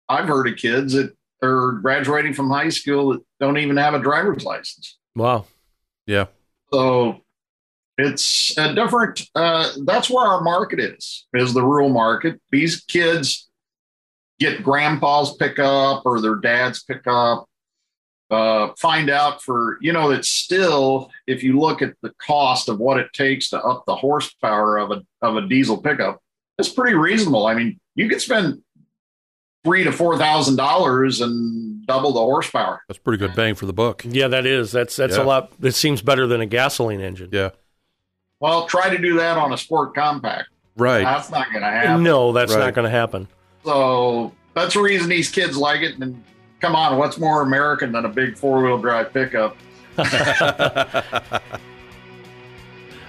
Speaker 18: I've heard of kids that are graduating from high school that don't even have a driver's license.
Speaker 2: Wow.
Speaker 13: Yeah.
Speaker 18: So it's a different uh, that's where our market is, is the rural market. These kids
Speaker 12: get grandpa's pickup or their dad's pickup. Uh, find out for you know that still, if you look at the cost of what it takes to up the horsepower of a of a diesel pickup, it's pretty reasonable. I mean, you could spend three to four thousand dollars and double the horsepower.
Speaker 13: That's pretty good bang for the buck.
Speaker 2: Yeah, that is. That's that's
Speaker 13: Yeah.
Speaker 2: a lot. It seems better than a gasoline engine.
Speaker 13: Yeah.
Speaker 12: Well, try to do that on a sport compact.
Speaker 13: Right.
Speaker 12: That's not going to happen.
Speaker 2: No, that's
Speaker 13: Right.
Speaker 2: not going to happen.
Speaker 12: So that's the reason these kids like it. And come on, what's more American than a big four wheel drive pickup?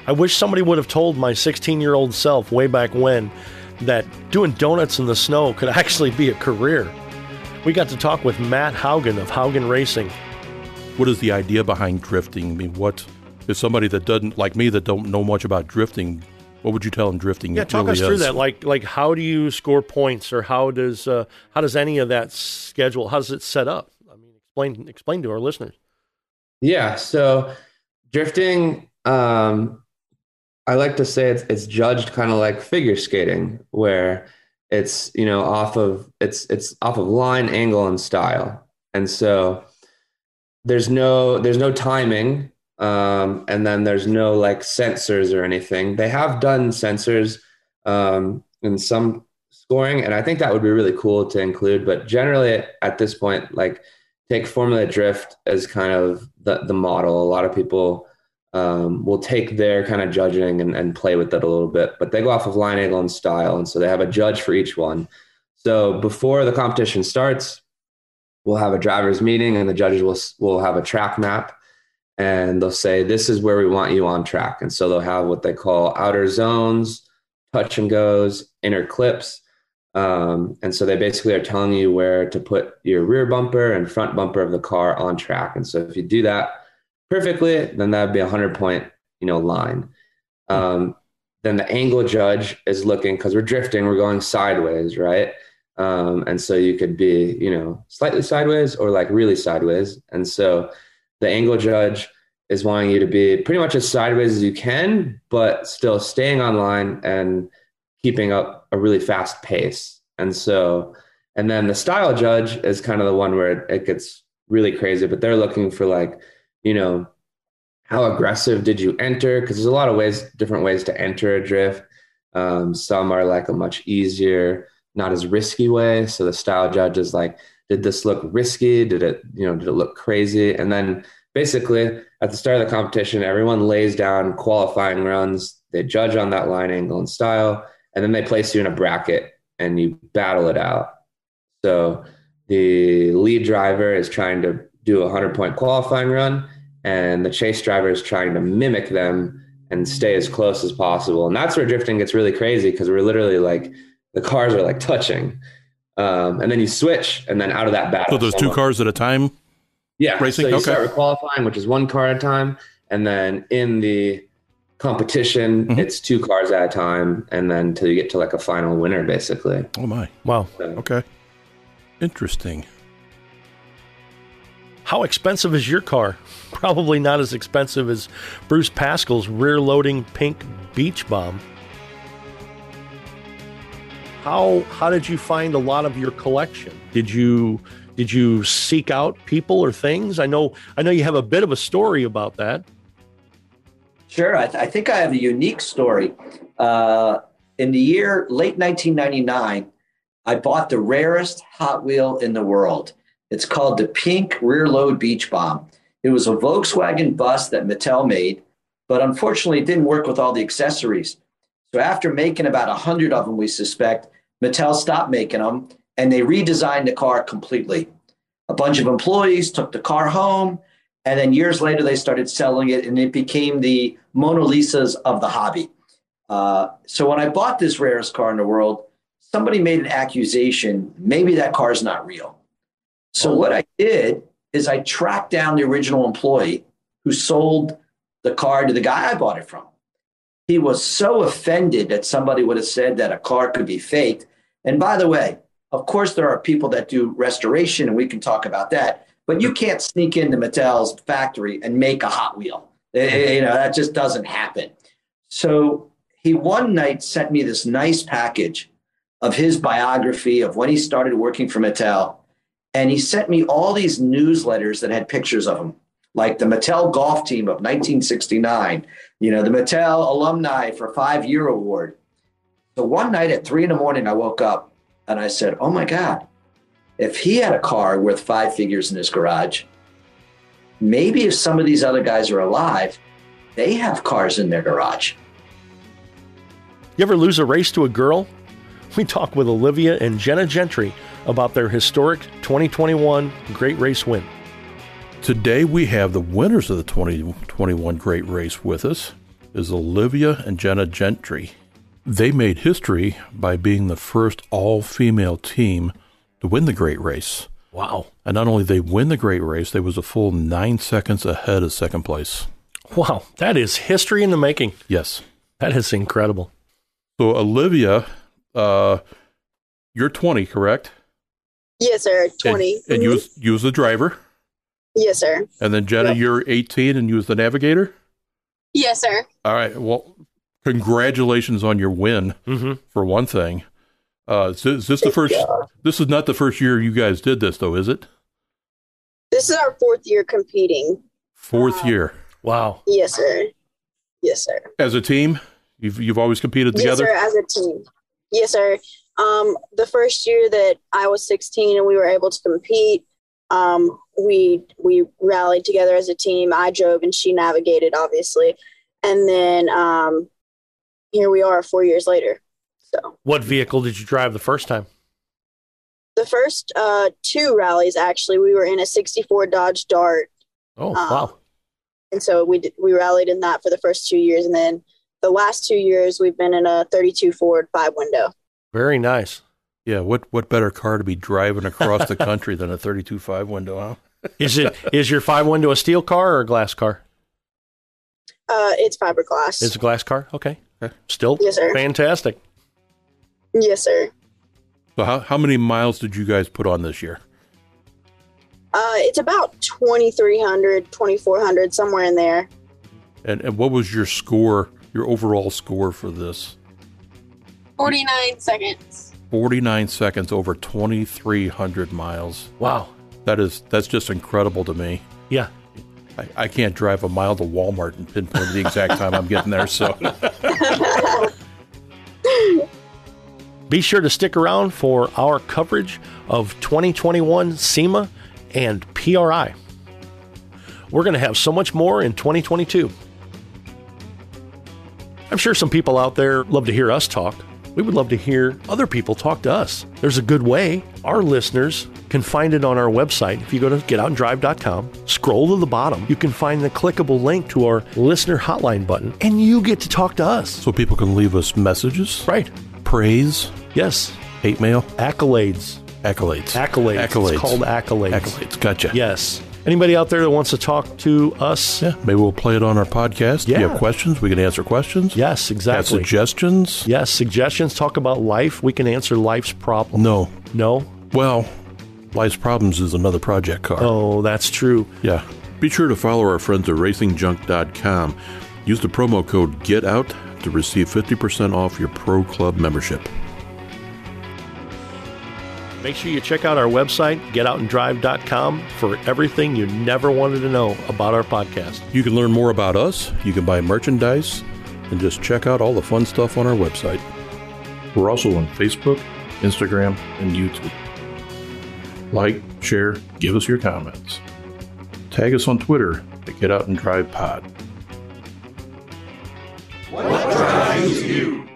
Speaker 2: I wish somebody would have told my 16 year old self way back when that doing donuts in the snow could actually be a career. We got to talk with Matt Haugen of Haugen Racing.
Speaker 13: What is the idea behind drifting? I mean, what is somebody that doesn't like me that don't know much about drifting? What would you tell them drifting?
Speaker 2: Yeah, talk
Speaker 13: really
Speaker 2: us through
Speaker 13: is?
Speaker 2: that. Like, like how do you score points, or how does uh, how does any of that schedule? How does it set up? I mean, explain explain to our listeners.
Speaker 21: Yeah. So drifting, um, I like to say it's it's judged kind of like figure skating, where it's you know off of it's it's off of line, angle, and style, and so there's no there's no timing, um, and then there's no like sensors or anything. They have done sensors um, in some scoring, and I think that would be really cool to include. But generally, at this point, like take Formula Drift as kind of the, the model. A lot of people um, will take their kind of judging and, and play with it a little bit, but they go off of line angle and style. And so they have a judge for each one. So before the competition starts, we'll have a driver's meeting and the judges will, will have a track map and they'll say, this is where we want you on track. And so they'll have what they call outer zones, touch and goes, inner clips. Um, and so they basically are telling you where to put your rear bumper and front bumper of the car on track. And so if you do that perfectly, then that'd be a hundred point, you know, line. Um, then the angle judge is looking because we're drifting, we're going sideways, right? Um, and so you could be, you know, slightly sideways or like really sideways. And so the angle judge is wanting you to be pretty much as sideways as you can, but still staying online and keeping up a really fast pace. And so, and then the style judge is kind of the one where it, it gets really crazy, but they're looking for like, you know, how aggressive did you enter? Because there's a lot of ways, different ways to enter a drift. Um, some are like a much easier, not as risky way. So the style judge is like, did this look risky? Did it, you know, did it look crazy? And then basically at the start of the competition, everyone lays down qualifying runs. They judge on that line angle and style, and then they place you in a bracket and you battle it out. So the lead driver is trying to do a 100 point qualifying run, and the chase driver is trying to mimic them and stay as close as possible. And that's where drifting gets really crazy because we're literally like the cars are like touching. Um, and then you switch, and then out of that battle.
Speaker 13: So there's two cars at a time.
Speaker 21: yeah,
Speaker 13: racing.
Speaker 21: So you
Speaker 13: okay.
Speaker 21: start with qualifying, which is one car at a time, and then in the competition,
Speaker 13: Mm-hmm.
Speaker 21: it's two cars at a time, and then till you get to like a final winner, basically.
Speaker 13: Oh my!
Speaker 2: Wow.
Speaker 13: Okay. Interesting.
Speaker 2: How expensive is your car? Probably not as expensive as Bruce Pascal's rear loading pink beach bomb. How how did you find a lot of your collection? Did you did you seek out people or things? I know I know you have a bit of a story about that.
Speaker 22: Sure. I, th- I think I have a unique story. Uh, in the year late 1999, I bought the rarest Hot Wheel in the world. It's called the Pink Rear Load Beach Bomb. It was a Volkswagen bus that Mattel made, but unfortunately, it didn't work with all the accessories. So after making about 100 of them, we suspect, Mattel stopped making them and they redesigned the car completely. A bunch of employees took the car home, and then years later, they started selling it, and it became the Mona Lisas of the hobby. Uh, so when I bought this rarest car in the world, somebody made an accusation maybe that car is not real. So what I did is I tracked down the original employee who sold the car to the guy I bought it from. He was so offended that somebody would have said that a car could be faked. And by the way, of course, there are people that do restoration, and we can talk about that. But you can't sneak into Mattel's factory and make a Hot Wheel. Eh, You know that just doesn't happen. So he one night sent me this nice package of his biography of when he started working for Mattel. And he sent me all these newsletters that had pictures of him, like the Mattel golf team of 1969, you know, the Mattel alumni for five year award. So one night at three in the morning, I woke up and I said, Oh my God, if he had a car worth five figures in his garage, maybe if some of these other guys are alive, they have cars in their garage.
Speaker 2: You ever lose a race to a girl? We talk with Olivia and Jenna Gentry about their historic 2021 Great Race win.
Speaker 13: Today we have the winners of the 2021 Great Race with us is Olivia and Jenna Gentry. They made history by being the first all-female team to win the Great Race.
Speaker 2: Wow.
Speaker 13: And not only they win the Great Race, they was a full 9 seconds ahead of second place.
Speaker 2: Wow, that is history in the making.
Speaker 13: Yes.
Speaker 2: That is incredible.
Speaker 13: So Olivia, uh, you're 20, correct?
Speaker 23: Yes, sir. 20.
Speaker 13: And, and you, was, you was the driver?
Speaker 23: Yes, sir.
Speaker 13: And then Jenna,
Speaker 23: Yep.
Speaker 13: you're 18 and you was the navigator?
Speaker 23: Yes, sir.
Speaker 13: All right. Well, congratulations on your win. For one thing, uh, is, this- is this the first? This is not the first year you guys did this, though, is it?
Speaker 23: This is our fourth year competing.
Speaker 13: Fourth year.
Speaker 2: Wow.
Speaker 23: Yes, sir. Yes, sir.
Speaker 13: As a team, you've you've always competed
Speaker 23: Yes,
Speaker 13: together.
Speaker 23: sir. As a team. Yes, sir. Um, the first year that I was 16 and we were able to compete, um, we we rallied together as a team. I drove and she navigated, obviously, and then um, here we are four years later. So
Speaker 2: What vehicle did you drive the first time?
Speaker 23: the first uh, two rallies, actually, we were in a 64 Dodge Dart.
Speaker 2: Oh,
Speaker 23: Um,
Speaker 2: wow.
Speaker 23: and so we did, we rallied in that for the first two years, and then the last two years we've been in a 32 Ford five window.
Speaker 2: Very nice.
Speaker 13: Yeah. What what better car to be driving across the country than a 32 five window? Huh?
Speaker 2: Is it is your five window a steel car or a glass car?
Speaker 23: Uh, it's fiberglass.
Speaker 2: It's a glass car. Okay. Still
Speaker 23: Yes, sir.
Speaker 2: fantastic.
Speaker 23: yes, sir.
Speaker 13: So how how many miles did you guys put on this year?
Speaker 23: Uh, it's about 2,300, 2,400, somewhere in there.
Speaker 13: And and what was your score? Your overall score for this?
Speaker 23: 49 seconds.
Speaker 13: 49 seconds over 2,300 miles.
Speaker 2: Wow.
Speaker 13: That is that's just incredible to me.
Speaker 2: Yeah.
Speaker 13: I, I can't drive a mile to Walmart and pinpoint the exact time I'm getting there. So
Speaker 2: Be sure to stick around for our coverage of 2021 SEMA and PRI. We're going to have so much more in 2022. I'm sure some people out there love to hear us talk. We would love to hear other people talk to us. There's a good way. Our listeners can find it on our website. If you go to getoutandrive.com, scroll to the bottom, you can find the clickable link to our listener hotline button, and you get to talk to us.
Speaker 13: so people can leave us messages,
Speaker 2: right?
Speaker 13: Praise,
Speaker 2: Yes.
Speaker 13: hate mail,
Speaker 2: Accolades.
Speaker 13: accolades,
Speaker 2: Accolades.
Speaker 13: accolades,
Speaker 2: It's called accolades.
Speaker 13: accolades. Gotcha.
Speaker 2: Yes. Anybody out there that wants to talk to us?
Speaker 13: Yeah, maybe we'll play it on our podcast. If you
Speaker 2: Yeah.
Speaker 13: have questions, we can answer questions.
Speaker 2: Yes,
Speaker 13: Have
Speaker 2: exactly.
Speaker 13: suggestions?
Speaker 2: Yes, suggestions. Talk about life. We can answer life's problems.
Speaker 13: No.
Speaker 2: No?
Speaker 13: Well, Life's Problems is another project car.
Speaker 2: Oh, that's true.
Speaker 13: Yeah. Be sure to follow our friends at racingjunk.com. Use the promo code GETOUT to receive 50% off your Pro Club membership.
Speaker 2: Make sure you check out our website, getoutandrive.com, for everything you never wanted to know about our podcast.
Speaker 13: You can learn more about us, you can buy merchandise, and just check out all the fun stuff on our website. We're also on Facebook, Instagram, and YouTube. Like, share, give us your comments. Tag us on Twitter at Get Out and Drive Pod.
Speaker 24: What drives you?